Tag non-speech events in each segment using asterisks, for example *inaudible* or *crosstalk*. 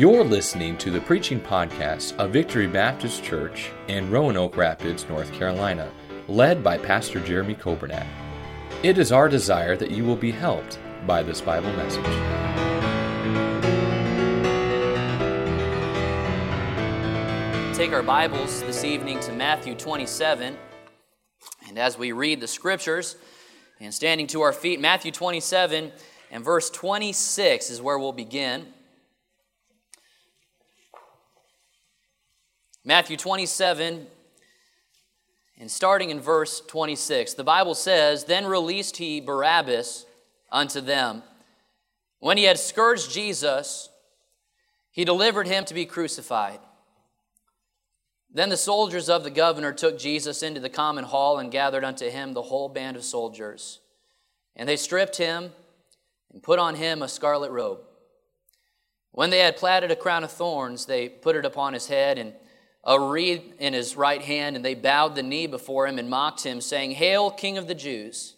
You're listening to the preaching podcast of Victory Baptist Church in Roanoke Rapids, North Carolina, led by Pastor Jeremy Coburnack. It is our desire that you will be helped by this Bible message. Take our Bibles this evening to Matthew 27. And as we read the scriptures and standing to our feet, Matthew 27 and verse 26 is where we'll begin. Matthew 27, and starting in verse 26, the Bible says, Then released he Barabbas unto them. When he had scourged Jesus, he delivered him to be crucified. Then the soldiers of the governor took Jesus into the common hall and gathered unto him the whole band of soldiers. And they stripped him and put on him a scarlet robe. When they had platted a crown of thorns, they put it upon his head and a reed in his right hand, and they bowed the knee before him and mocked him, saying, Hail, King of the Jews!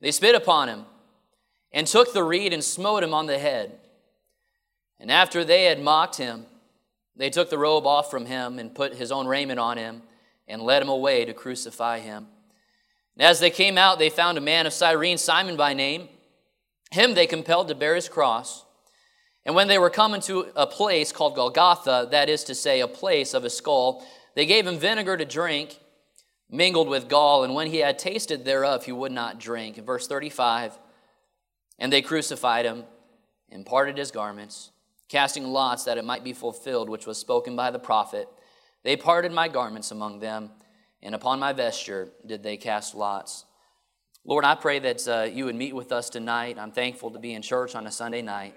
They spit upon him and took the reed and smote him on the head. And after they had mocked him, they took the robe off from him and put his own raiment on him and led him away to crucify him. And as they came out, they found a man of Cyrene, Simon by name. Him they compelled to bear his cross. And when they were coming to a place called Golgotha, that is to say, a place of a skull, they gave him vinegar to drink, mingled with gall, and when he had tasted thereof, he would not drink. In verse 35, and they crucified him and parted his garments, casting lots that it might be fulfilled, which was spoken by the prophet. They parted my garments among them, and upon my vesture did they cast lots. Lord, I pray that uh, you would meet with us tonight. I'm thankful to be in church on a Sunday night.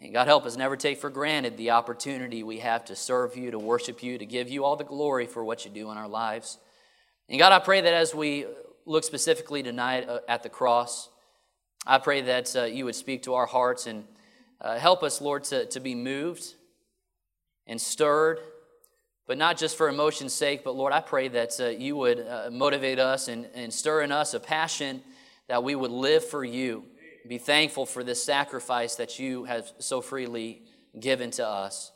And God help us never take for granted the opportunity we have to serve you, to worship you, to give you all the glory for what you do in our lives. And God, I pray that as we look specifically tonight uh, at the cross, I pray that uh, you would speak to our hearts and uh, help us, Lord, to, to be moved and stirred, but not just for emotion's sake, but Lord, I pray that uh, you would uh, motivate us and, and stir in us a passion that we would live for you be thankful for this sacrifice that you have so freely given to us.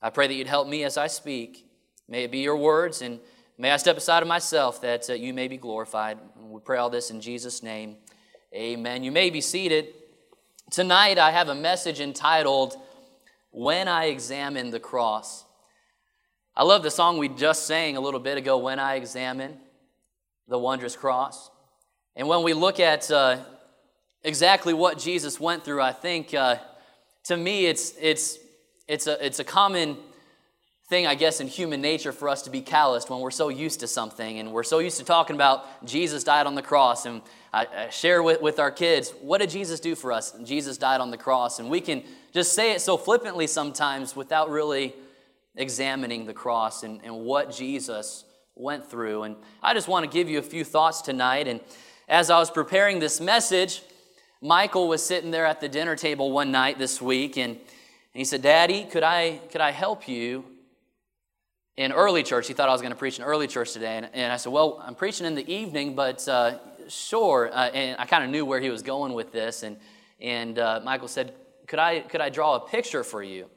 I pray that you'd help me as I speak. May it be your words, and may I step aside of myself that uh, you may be glorified. We pray all this in Jesus' name. Amen. You may be seated. Tonight, I have a message entitled, When I Examine the Cross. I love the song we just sang a little bit ago, When I Examine the Wondrous Cross. And when we look at uh, exactly what Jesus went through, I think uh, to me it's, it's, it's, a, it's a common thing, I guess, in human nature for us to be calloused when we're so used to something and we're so used to talking about Jesus died on the cross. And I, I share with, with our kids, what did Jesus do for us? Jesus died on the cross. And we can just say it so flippantly sometimes without really examining the cross and, and what Jesus went through. And I just want to give you a few thoughts tonight. And as I was preparing this message, Michael was sitting there at the dinner table one night this week, and, he said, Daddy, could I, could I help you in early church? He thought I was going to preach in early church today. And, and I said, Well, I'm preaching in the evening, but uh, sure. Uh, and I kind of knew where he was going with this. And, and uh, Michael said, could I, could I draw a picture for you?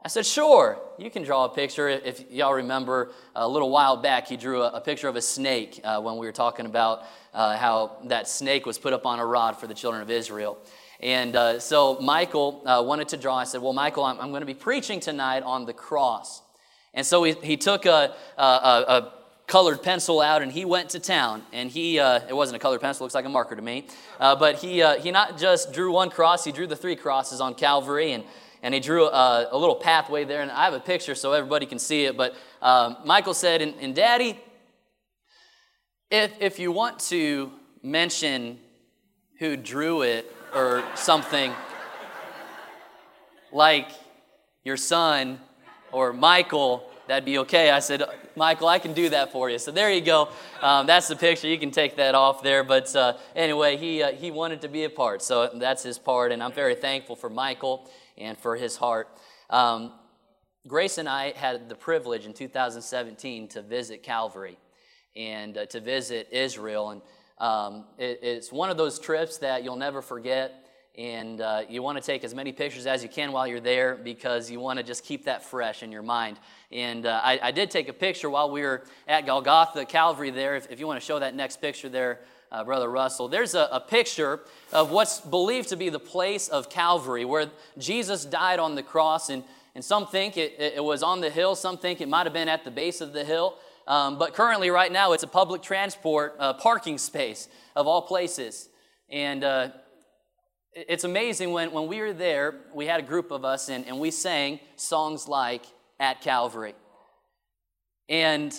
I said, sure, you can draw a picture. If y'all remember, a little while back, he drew a, a picture of a snake uh, when we were talking about uh, how that snake was put up on a rod for the children of Israel. And uh, so Michael uh, wanted to draw. I said, well, Michael, I'm, I'm, going to be preaching tonight on the cross. And so he, he took a, a, a colored pencil out and he went to town and he uh, it wasn't a colored pencil looks like a marker to me uh, but he uh, he not just drew one cross he drew the three crosses on calvary and and he drew a, a, little pathway there. And I have a picture so everybody can see it. But um, Michael said, and, and Daddy, if, if you want to mention who drew it or something like your son or Michael, that'd be okay. I said, Michael, I can do that for you. So there you go. Um, that's the picture. You can take that off there. But uh, anyway, he, uh, he wanted to be a part. So that's his part. And I'm very thankful for Michael and for his heart. Um, Grace and I had the privilege in 2017 to visit Calvary and uh, to visit Israel. And um, it, it's one of those trips that you'll never forget. And uh, you want to take as many pictures as you can while you're there because you want to just keep that fresh in your mind. And uh, I, I, did take a picture while we were at Golgotha, Calvary, there. If, if you want to show that next picture there, uh, Brother Russell, there's a, a picture of what's believed to be the place of Calvary, where Jesus died on the cross. And, and some think it, it was on the hill, some think it might have been at the base of the hill. Um, but currently, right now, it's a public transport uh, parking space of all places. And uh, it's amazing when, when we were there, we had a group of us and, and we sang songs like At Calvary. And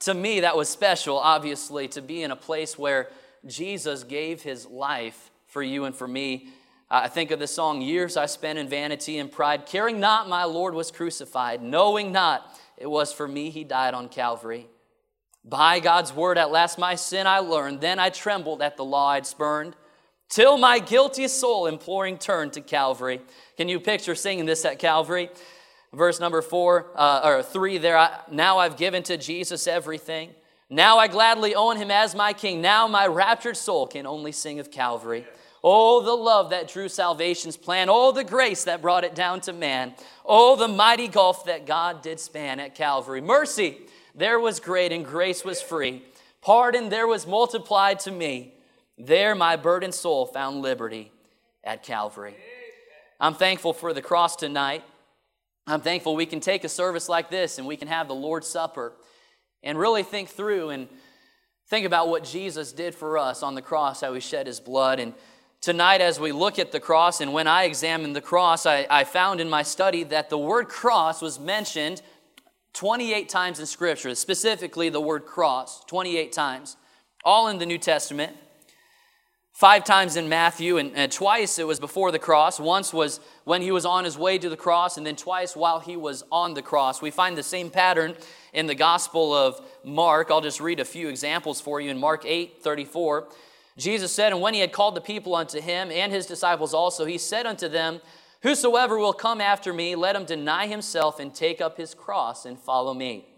to me, that was special, obviously, to be in a place where Jesus gave his life for you and for me. I think of the song, Years I Spent in Vanity and Pride, caring not my Lord was crucified, knowing not it was for me he died on Calvary. By God's word, at last my sin I learned. Then I trembled at the law I'd spurned, till my guilty soul imploring turned to Calvary. Can you picture singing this at Calvary? Verse number four, uh, or three there. I, now I've given to Jesus everything. Now I gladly own him as my king. Now my raptured soul can only sing of Calvary. Oh, the love that drew salvation's plan. Oh, the grace that brought it down to man. Oh, the mighty gulf that God did span at Calvary. Mercy there was great and grace was free. Pardon there was multiplied to me. There my burdened soul found liberty at Calvary. I'm thankful for the cross tonight. I'm thankful we can take a service like this and we can have the Lord's Supper and really think through and think about what Jesus did for us on the cross, how he shed his blood. And Tonight, as we look at the cross, and when I examined the cross, I, I, found in my study that the word cross was mentioned 28 times in Scripture, specifically the word cross, 28 times, all in the New Testament. Five times in Matthew, and, and twice it was before the cross. Once was when he was on his way to the cross, and then twice while he was on the cross. We find the same pattern in the Gospel of Mark. I'll just read a few examples for you in Mark 8 34. Jesus said, And when he had called the people unto him and his disciples also, he said unto them, Whosoever will come after me, let him deny himself and take up his cross and follow me.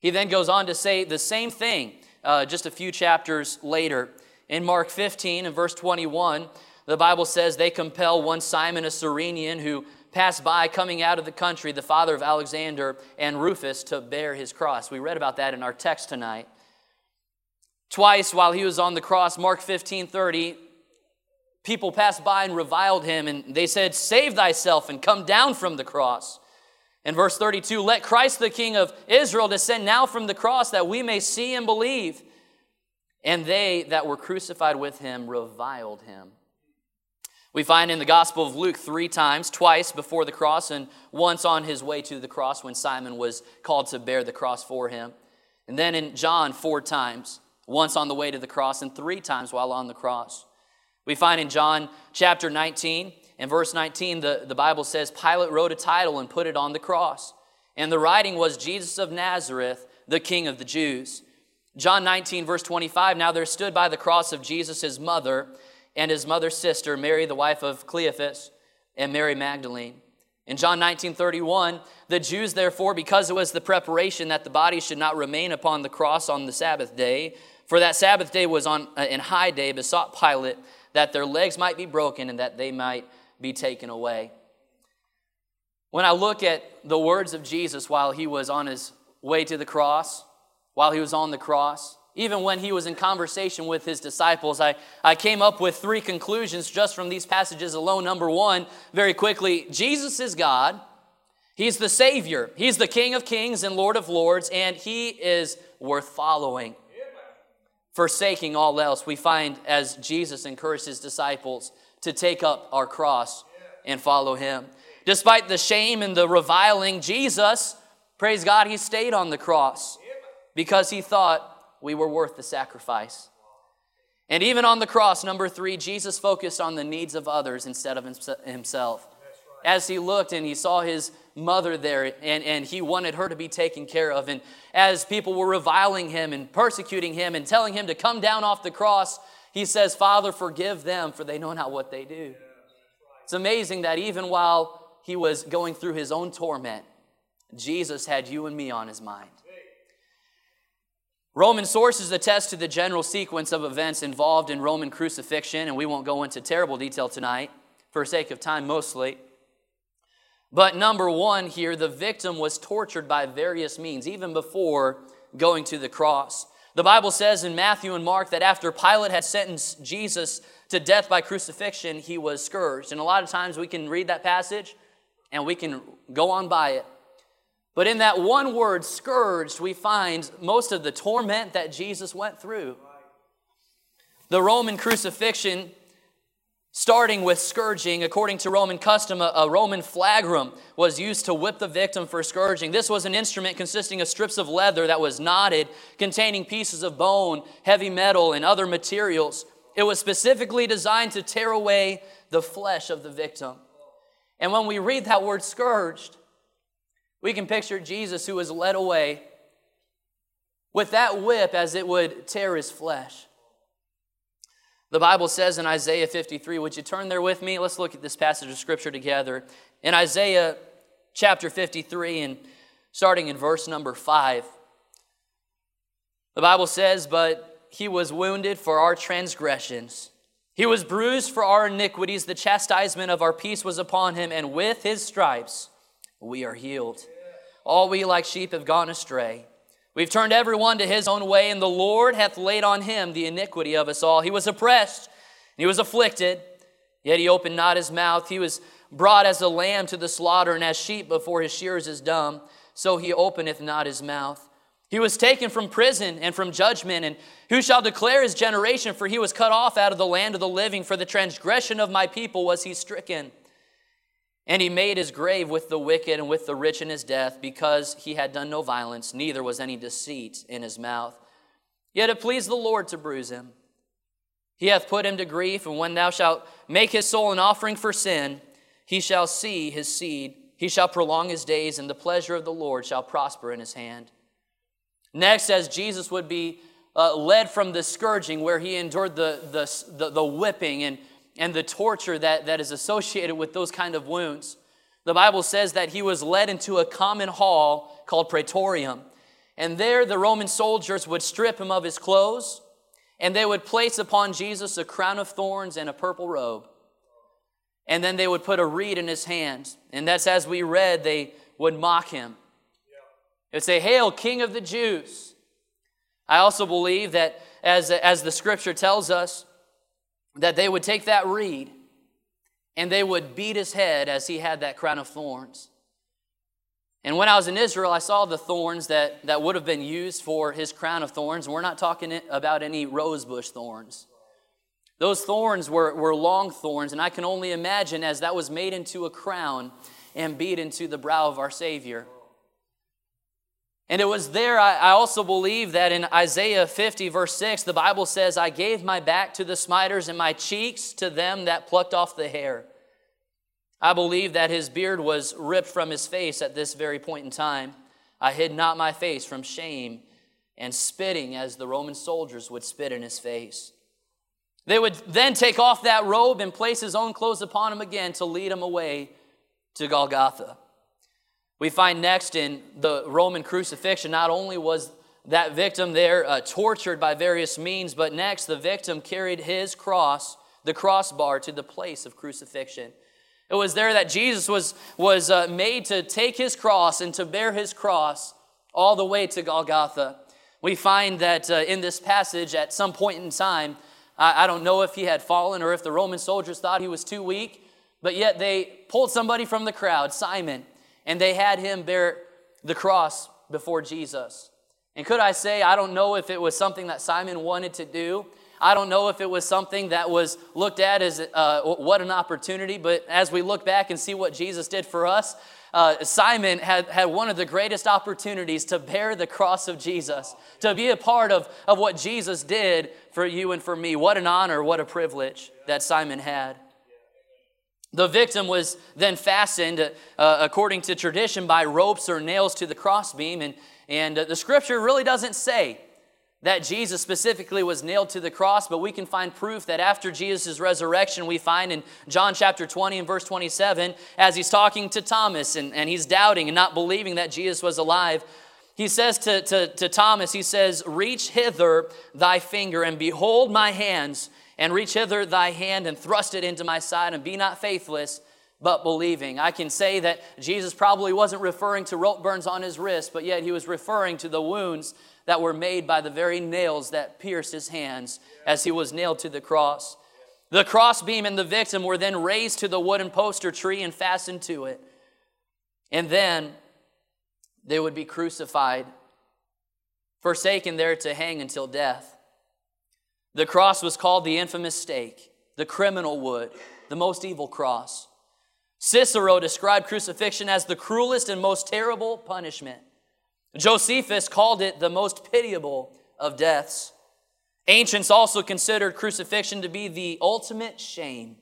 He then goes on to say the same thing uh, just a few chapters later. In Mark 15 and verse 21, the Bible says they compel one Simon a Cyrenian who passed by coming out of the country, the father of Alexander and Rufus, to bear his cross. We read about that in our text tonight. Twice while he was on the cross, Mark 15 30, people passed by and reviled him, and they said, Save thyself and come down from the cross. In verse 32, let Christ the King of Israel descend now from the cross that we may see and believe. And they that were crucified with him reviled him. We find in the Gospel of Luke three times, twice before the cross, and once on his way to the cross when Simon was called to bear the cross for him. And then in John, four times once on the way to the cross and three times while on the cross. We find in John chapter 19 and verse 19, the, the Bible says, Pilate wrote a title and put it on the cross. And the writing was Jesus of Nazareth, the King of the Jews. John 19, verse 25, now there stood by the cross of Jesus his mother and his mother's sister, Mary, the wife of Cleophas, and Mary Magdalene. In John 19, 31, the Jews, therefore, because it was the preparation that the body should not remain upon the cross on the Sabbath day, for that Sabbath day was on uh, in high day, besought Pilate that their legs might be broken and that they might be taken away. When I look at the words of Jesus while he was on his way to the cross, while he was on the cross, even when he was in conversation with his disciples, I, I came up with three conclusions just from these passages alone. Number one, very quickly, Jesus is God. He's the Savior. He's the King of kings and Lord of lords, and he is worth following forsaking all else, we find as Jesus encouraged his disciples to take up our cross and follow him. Despite the shame and the reviling, Jesus, praise God, he stayed on the cross because he thought we were worth the sacrifice. And even on the cross, number three, Jesus focused on the needs of others instead of himself. As he looked and he saw his mother there, and, and he wanted her to be taken care of. And as people were reviling him and persecuting him and telling him to come down off the cross, he says, Father, forgive them, for they know not what they do. It's amazing that even while he was going through his own torment, Jesus had you and me on his mind. Roman sources attest to the general sequence of events involved in Roman crucifixion, and we won't go into terrible detail tonight for sake of time mostly. But number one here, the victim was tortured by various means, even before going to the cross. The Bible says in Matthew and Mark that after Pilate had sentenced Jesus to death by crucifixion, he was scourged. And a lot of times we can read that passage and we can go on by it. But in that one word, scourged, we find most of the torment that Jesus went through. The Roman crucifixion starting with scourging. According to Roman custom, a, Roman flagrum was used to whip the victim for scourging. This was an instrument consisting of strips of leather that was knotted, containing pieces of bone, heavy metal, and other materials. It was specifically designed to tear away the flesh of the victim. And when we read that word scourged, we can picture Jesus who was led away with that whip as it would tear his flesh. The Bible says in Isaiah 53, would you turn there with me? Let's look at this passage of Scripture together. In Isaiah chapter 53, and starting in verse number 5, the Bible says, But he was wounded for our transgressions, he was bruised for our iniquities, the chastisement of our peace was upon him, and with his stripes we are healed. All we like sheep have gone astray. We've turned everyone to his own way, and the Lord hath laid on him the iniquity of us all. He was oppressed, he was afflicted, yet he opened not his mouth. He was brought as a lamb to the slaughter, and as sheep before his shearers is dumb, so he openeth not his mouth. He was taken from prison and from judgment, and who shall declare his generation? For he was cut off out of the land of the living. For the transgression of my people was he stricken. And he made his grave with the wicked and with the rich in his death, because he had done no violence, neither was any deceit in his mouth. Yet it pleased the Lord to bruise him. He hath put him to grief, and when thou shalt make his soul an offering for sin, he shall see his seed. He shall prolong his days, and the pleasure of the Lord shall prosper in his hand. Next, as Jesus would be uh, led from the scourging, where he endured the, the, the, the whipping and and the torture that, that is associated with those kind of wounds. The Bible says that he was led into a common hall called Praetorium. And there the Roman soldiers would strip him of his clothes, and they would place upon Jesus a crown of thorns and a purple robe. And then they would put a reed in his hand. And that's as we read, they would mock him. They'd say, Hail, King of the Jews. I also believe that, as, as the scripture tells us, that they would take that reed and they would beat his head as he had that crown of thorns. And when I was in Israel, I saw the thorns that, that would have been used for his crown of thorns. We're not talking about any rosebush thorns. Those thorns were, were long thorns, and I can only imagine as that was made into a crown and beat into the brow of our Savior. And it was there, I, I, also believe that in Isaiah 50, verse 6, the Bible says, I gave my back to the smiters and my cheeks to them that plucked off the hair. I believe that his beard was ripped from his face at this very point in time. I hid not my face from shame and spitting as the Roman soldiers would spit in his face. They would then take off that robe and place his own clothes upon him again to lead him away to Golgotha. We find next in the Roman crucifixion, not only was that victim there uh, tortured by various means, but next the victim carried his cross, the crossbar, to the place of crucifixion. It was there that Jesus was, was uh, made to take his cross and to bear his cross all the way to Golgotha. We find that uh, in this passage, at some point in time, I, I don't know if he had fallen or if the Roman soldiers thought he was too weak, but yet they pulled somebody from the crowd, Simon, and they had him bear the cross before Jesus. And could I say, I don't know if it was something that Simon wanted to do. I don't know if it was something that was looked at as uh, what an opportunity, but as we look back and see what Jesus did for us, uh, Simon had, had one of the greatest opportunities to bear the cross of Jesus, to be a part of, of what Jesus did for you and for me. What an honor, what a privilege that Simon had. The victim was then fastened, uh, according to tradition, by ropes or nails to the crossbeam. And, and uh, the scripture really doesn't say that Jesus specifically was nailed to the cross, but we can find proof that after Jesus' resurrection, we find in John chapter 20 and verse 27, as he's talking to Thomas and, and he's doubting and not believing that Jesus was alive, He says to, to, to Thomas, He says, Reach hither thy finger and behold my hands, and reach hither thy hand and thrust it into my side, and be not faithless, but believing. I can say that Jesus probably wasn't referring to rope burns on his wrist, but yet he was referring to the wounds that were made by the very nails that pierced his hands as he was nailed to the cross. The crossbeam and the victim were then raised to the wooden poster tree and fastened to it. And then they would be crucified, forsaken there to hang until death. The cross was called the infamous stake, the criminal wood, the most evil cross. Cicero described crucifixion as the cruelest and most terrible punishment. Josephus called it the most pitiable of deaths. Ancients also considered crucifixion to be the ultimate shame.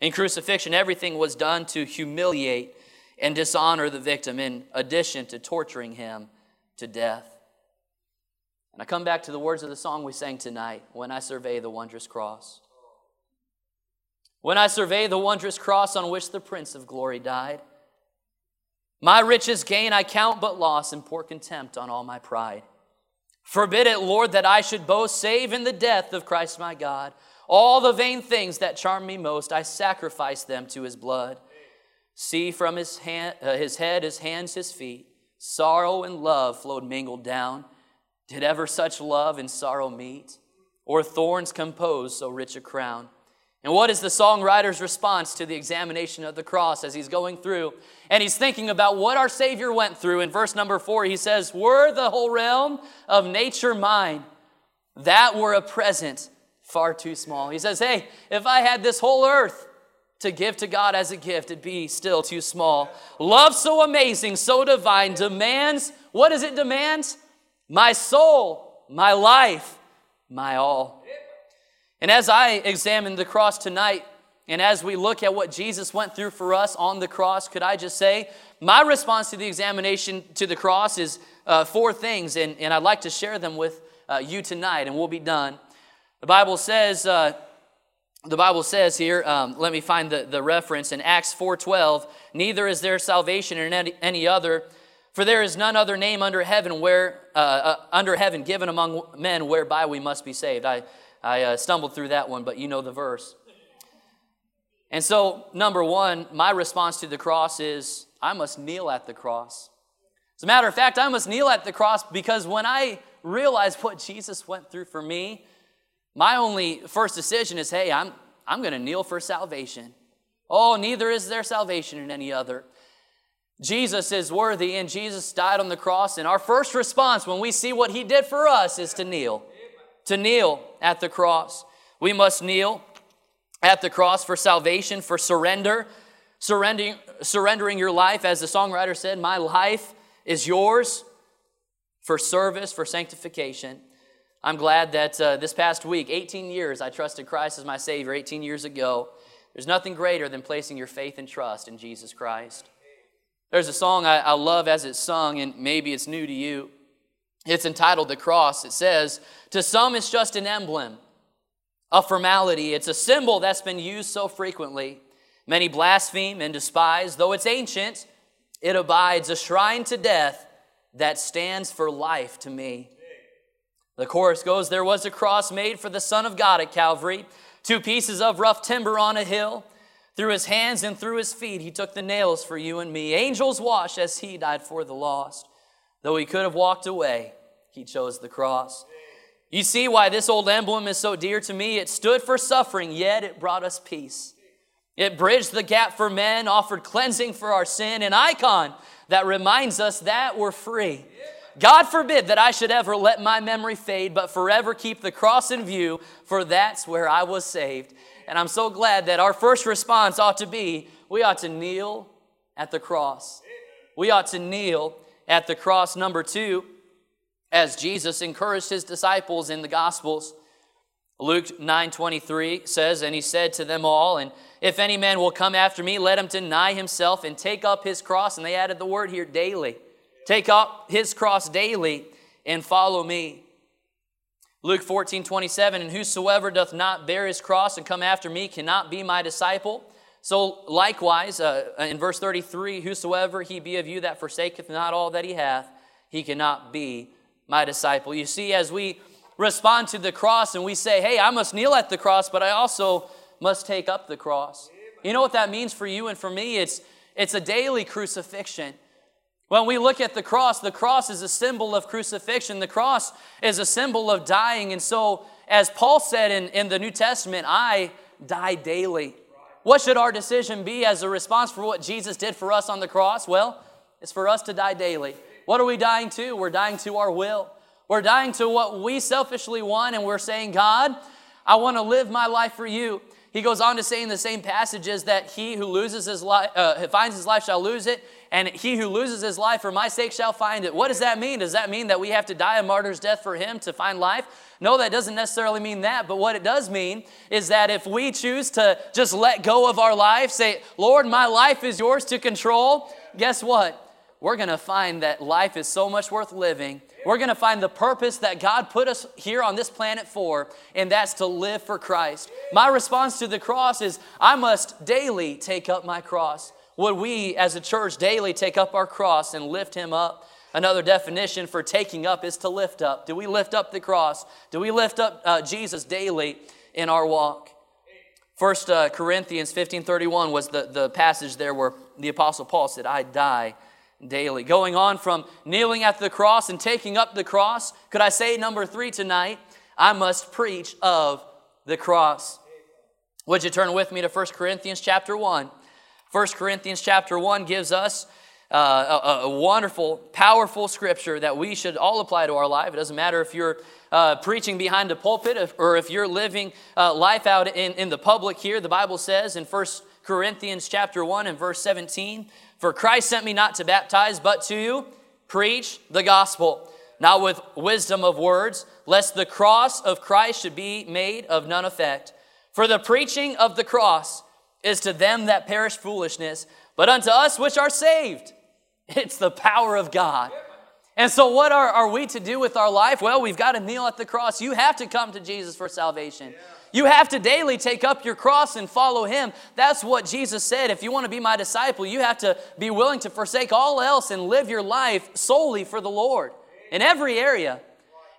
In crucifixion, everything was done to humiliate and dishonor the victim, in addition to torturing him to death. And I come back to the words of the song we sang tonight when I survey the wondrous cross. When I survey the wondrous cross on which the Prince of Glory died, my richest gain I count but loss and pour contempt on all my pride. Forbid it, Lord, that I should boast, save in the death of Christ my God. All the vain things that charm me most, I sacrifice them to his blood. See from his, hand, uh, his head, his hands, his feet, sorrow and love flowed mingled down. Did ever such love and sorrow meet? Or thorns compose so rich a crown? And what is the songwriter's response to the examination of the cross as he's going through? And he's thinking about what our Savior went through. In verse number four, he says, Were the whole realm of nature mine, that were a present far too small. He says, Hey, if I had this whole earth to give to God as a gift, it'd be still too small. Love so amazing, so divine, demands, what does it demand? My soul, my life, my all. And as I examine the cross tonight, and as we look at what Jesus went through for us on the cross, could I just say, my response to the examination to the cross is uh, four things, and, and I'd like to share them with uh, you tonight, and we'll be done. The Bible says, uh, the Bible says here, um, let me find the, the reference in Acts 4.12, neither is there salvation in any, any other, for there is none other name under heaven where uh, uh, under heaven given among men whereby we must be saved. I I uh, stumbled through that one, but you know the verse. And so, number one, my response to the cross is I must kneel at the cross. As a matter of fact, I must kneel at the cross because when I realize what Jesus went through for me, my only first decision is hey, I'm, I'm going to kneel for salvation. Oh, neither is there salvation in any other. Jesus is worthy, and Jesus died on the cross. And our first response when we see what he did for us is to kneel to kneel at the cross. We must kneel at the cross for salvation, for surrender, surrendering, surrendering your life, as the songwriter said, My life is yours, for service, for sanctification. I'm glad that uh, this past week, 18 years, I trusted Christ as my Savior 18 years ago. There's nothing greater than placing your faith and trust in Jesus Christ. There's a song I, I love as it's sung, and maybe it's new to you. It's entitled The Cross. It says, To some, it's just an emblem, a formality. It's a symbol that's been used so frequently. Many blaspheme and despise. Though it's ancient, it abides a shrine to death that stands for life to me. The chorus goes There was a cross made for the Son of God at Calvary, two pieces of rough timber on a hill. Through his hands and through his feet, he took the nails for you and me. Angels wash as he died for the lost. Though he could have walked away, he chose the cross. You see why this old emblem is so dear to me? It stood for suffering, yet it brought us peace. It bridged the gap for men, offered cleansing for our sin, an icon that reminds us that we're free. God forbid that I should ever let my memory fade, but forever keep the cross in view, for that's where I was saved. And I'm so glad that our first response ought to be we ought to kneel at the cross. We ought to kneel at the cross. Number two, as Jesus encouraged his disciples in the Gospels. Luke 9:23 says, And he said to them all, And if any man will come after me, let him deny himself and take up his cross. And they added the word here daily. Take up his cross daily and follow me. Luke 14, 27, and whosoever doth not bear his cross and come after me cannot be my disciple. So likewise, uh, in verse 33, whosoever he be of you that forsaketh not all that he hath, he cannot be my disciple. You see, as we respond to the cross and we say, hey, I must kneel at the cross, but I also must take up the cross. You know what that means for you and for me? It's, it's a daily crucifixion. When we look at the cross, the cross is a symbol of crucifixion. The cross is a symbol of dying. And so, as Paul said in, in the New Testament, I die daily. What should our decision be as a response for what Jesus did for us on the cross? Well, it's for us to die daily. What are we dying to? We're dying to our will. We're dying to what we selfishly want, and we're saying, God, I want to live my life for you. He goes on to say in the same passages that he who loses his life, uh, finds his life shall lose it, and he who loses his life for my sake shall find it. What does that mean? Does that mean that we have to die a martyr's death for him to find life? No, that doesn't necessarily mean that. But what it does mean is that if we choose to just let go of our life, say, Lord, my life is yours to control, guess what? We're going to find that life is so much worth living we're going to find the purpose that God put us here on this planet for, and that's to live for Christ. My response to the cross is I must daily take up my cross. Would we as a church daily take up our cross and lift Him up? Another definition for taking up is to lift up. Do we lift up the cross? Do we lift up uh, Jesus daily in our walk? First uh, Corinthians 15:31 was the, the passage there where the apostle Paul said, "I die daily. Going on from kneeling at the cross and taking up the cross, could I say number three tonight? I must preach of the cross. Would you turn with me to 1 Corinthians chapter 1? 1 Corinthians chapter 1 gives us uh, a, a, wonderful, powerful scripture that we should all apply to our life. It doesn't matter if you're uh, preaching behind a pulpit or if you're living uh, life out in, in the public here. The Bible says in 1 Corinthians chapter 1 and verse 17, for Christ sent me not to baptize, but to preach the gospel, not with wisdom of words, lest the cross of Christ should be made of none effect. For the preaching of the cross is to them that perish foolishness, but unto us which are saved, *laughs* it's the power of God. And so, what are, are we to do with our life? Well, we've got to kneel at the cross. You have to come to Jesus for salvation. Yeah. You have to daily take up your cross and follow him. That's what Jesus said. If you want to be my disciple, you have to be willing to forsake all else and live your life solely for the Lord in every area.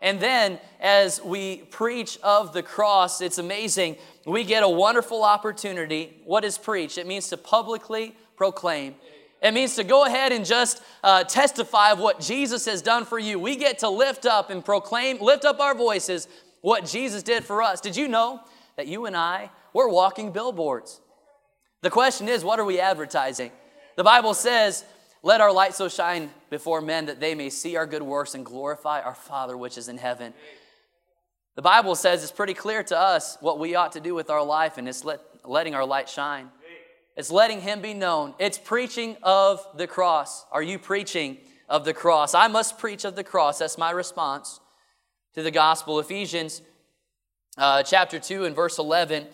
And then, as we preach of the cross, it's amazing. We get a wonderful opportunity. What is preach? It means to publicly proclaim. It means to go ahead and just uh, testify of what Jesus has done for you. We get to lift up and proclaim, lift up our voices what Jesus did for us. Did you know that you and I, we're walking billboards? The question is, what are we advertising? The Bible says, let our light so shine before men that they may see our good works and glorify our Father which is in heaven. The Bible says it's pretty clear to us what we ought to do with our life, and it's let, letting our light shine. It's letting Him be known. It's preaching of the cross. Are you preaching of the cross? I must preach of the cross. That's my response to the gospel. Ephesians uh, chapter 2 and verse 11,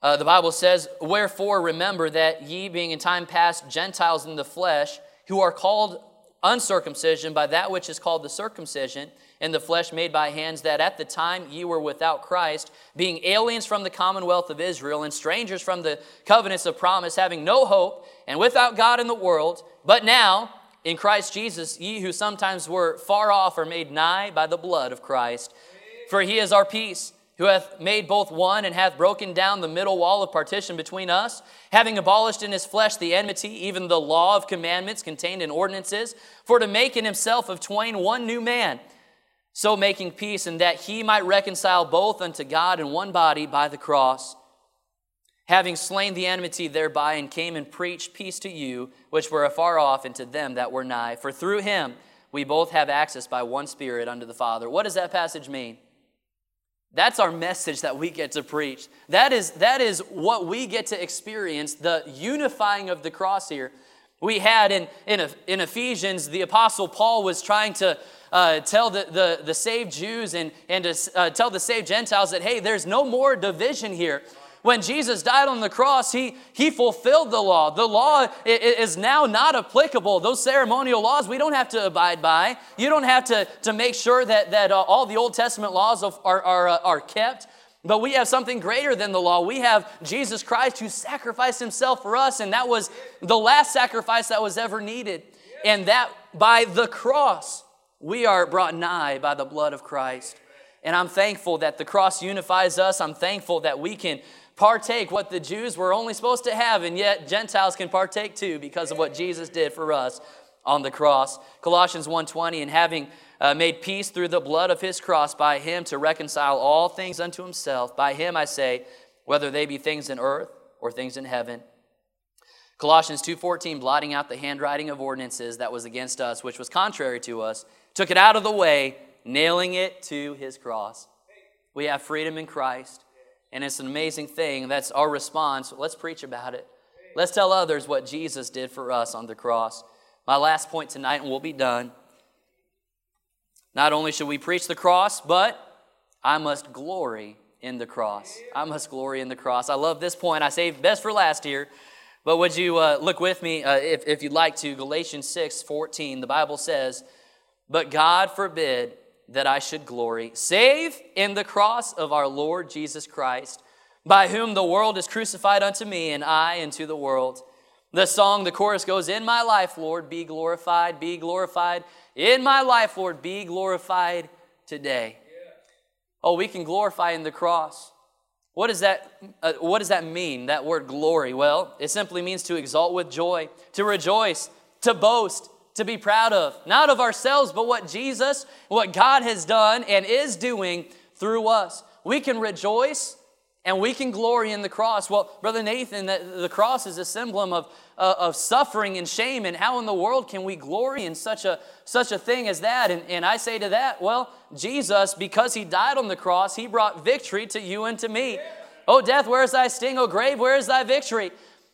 uh, the Bible says, Wherefore remember that ye, being in time past Gentiles in the flesh, who are called uncircumcision by that which is called the circumcision in the flesh made by hands, that at the time ye were without Christ, being aliens from the commonwealth of Israel and strangers from the covenants of promise, having no hope and without God in the world, but now, in Christ Jesus, ye who sometimes were far off are made nigh by the blood of Christ. For he is our peace, who hath made both one and hath broken down the middle wall of partition between us, having abolished in his flesh the enmity, even the law of commandments contained in ordinances, for to make in himself of twain one new man, so making peace, and that he might reconcile both unto God in one body by the cross having slain the enmity thereby, and came and preached peace to you, which were afar off, and to them that were nigh. For through him we both have access by one Spirit unto the Father. What does that passage mean? That's our message that we get to preach. That is, that is what we get to experience, the unifying of the cross here. We had in, in, in Ephesians, the Apostle Paul was trying to uh, tell the, the, the saved Jews and, and to uh, tell the saved Gentiles that, hey, there's no more division here when Jesus died on the cross, he, he fulfilled the law. The law is now not applicable. Those ceremonial laws we don't have to abide by. You don't have to, to make sure that, that uh, all the Old Testament laws are, are, uh, are kept. But we have something greater than the law. We have Jesus Christ who sacrificed himself for us, and that was the last sacrifice that was ever needed. And that by the cross, We are brought nigh by the blood of Christ. And I'm thankful that the cross unifies us. I'm thankful that we can partake what the Jews were only supposed to have, and yet Gentiles can partake too because of what Jesus did for us on the cross. Colossians 1:20 and having uh, made peace through the blood of his cross by him to reconcile all things unto himself. By him I say, whether they be things in earth or things in heaven. Colossians 2:14 blotting out the handwriting of ordinances that was against us which was contrary to us took it out of the way nailing it to his cross. We have freedom in Christ and it's an amazing thing. That's our response. Let's preach about it. Let's tell others what Jesus did for us on the cross. My last point tonight and we'll be done. Not only should we preach the cross, but I must glory in the cross. I must glory in the cross. I love this point. I saved best for last here. But would you uh, look with me, uh, if, if you'd like to, Galatians 6 14. The Bible says, But God forbid that I should glory, save in the cross of our Lord Jesus Christ, by whom the world is crucified unto me, and I unto the world. The song, the chorus goes, In my life, Lord, be glorified, be glorified. In my life, Lord, be glorified today. Oh, we can glorify in the cross. What does that, uh, what does that mean, that word glory? Well, it simply means to exalt with joy, to rejoice, to boast, to be proud of. Not of ourselves, but what Jesus, what God has done and is doing through us. We can rejoice and we can glory in the cross. Well, Brother Nathan, the, the cross is a symbol of, uh, of suffering and shame, and how in the world can we glory in such a, such a thing as that? And, and I say to that, well, Jesus, because he died on the cross, he brought victory to you and to me. Oh, death, where is thy sting? Oh, grave, where is thy victory?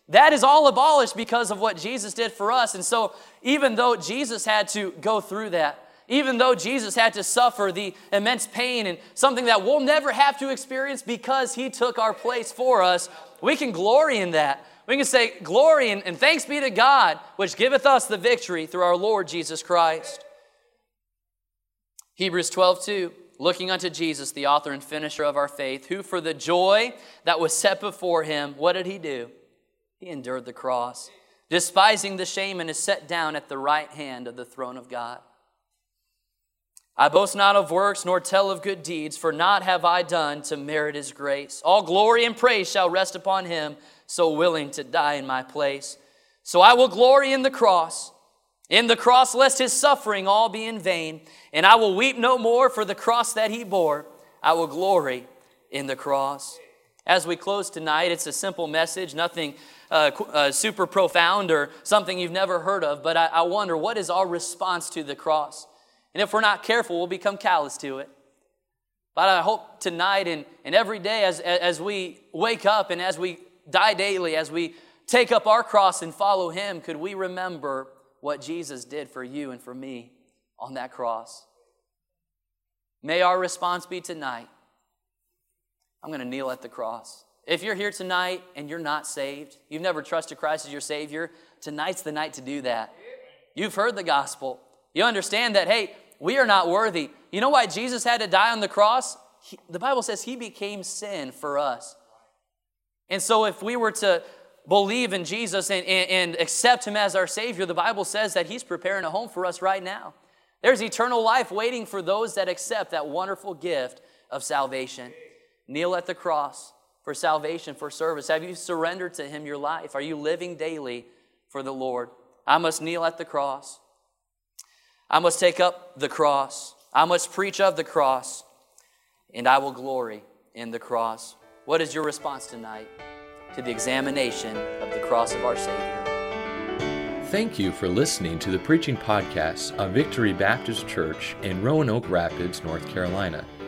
That is all abolished because of what Jesus did for us. And so, even though Jesus had to go through that, even though Jesus had to suffer the immense pain and something that we'll never have to experience because he took our place for us, we can glory in that. We can say, Glory and, and thanks be to God, which giveth us the victory through our Lord Jesus Christ. Hebrews 12, 2. Looking unto Jesus, the author and finisher of our faith, who for the joy that was set before him, what did he do? He endured the cross, despising the shame, and is set down at the right hand of the throne of God. I boast not of works, nor tell of good deeds, for not have I done to merit his grace. All glory and praise shall rest upon him, so willing to die in my place. So I will glory in the cross, in the cross, lest his suffering all be in vain. And I will weep no more for the cross that he bore. I will glory in the cross. As we close tonight, it's a simple message, nothing uh, uh, super profound or something you've never heard of, but I, I wonder what is our response to the cross? And if we're not careful, we'll become callous to it. But I hope tonight and, and every day as, as we wake up and as we die daily, as we take up our cross and follow Him, could we remember what Jesus did for you and for me on that cross? May our response be tonight I'm going to kneel at the cross. If you're here tonight and you're not saved, you've never trusted Christ as your Savior, tonight's the night to do that. You've heard the gospel. You understand that, hey, we are not worthy. You know why Jesus had to die on the cross? He, the Bible says he became sin for us. And so, if we were to believe in Jesus and, and, and, accept him as our Savior, the Bible says that he's preparing a home for us right now. There's eternal life waiting for those that accept that wonderful gift of salvation. Kneel at the cross for salvation, for service. Have you surrendered to him your life? Are you living daily for the Lord? I must kneel at the cross. I must take up the cross. I must preach of the cross, and I will glory in the cross. What is your response tonight to the examination of the cross of our Savior? Thank you for listening to the preaching podcast of Victory Baptist Church in Roanoke Rapids, North Carolina,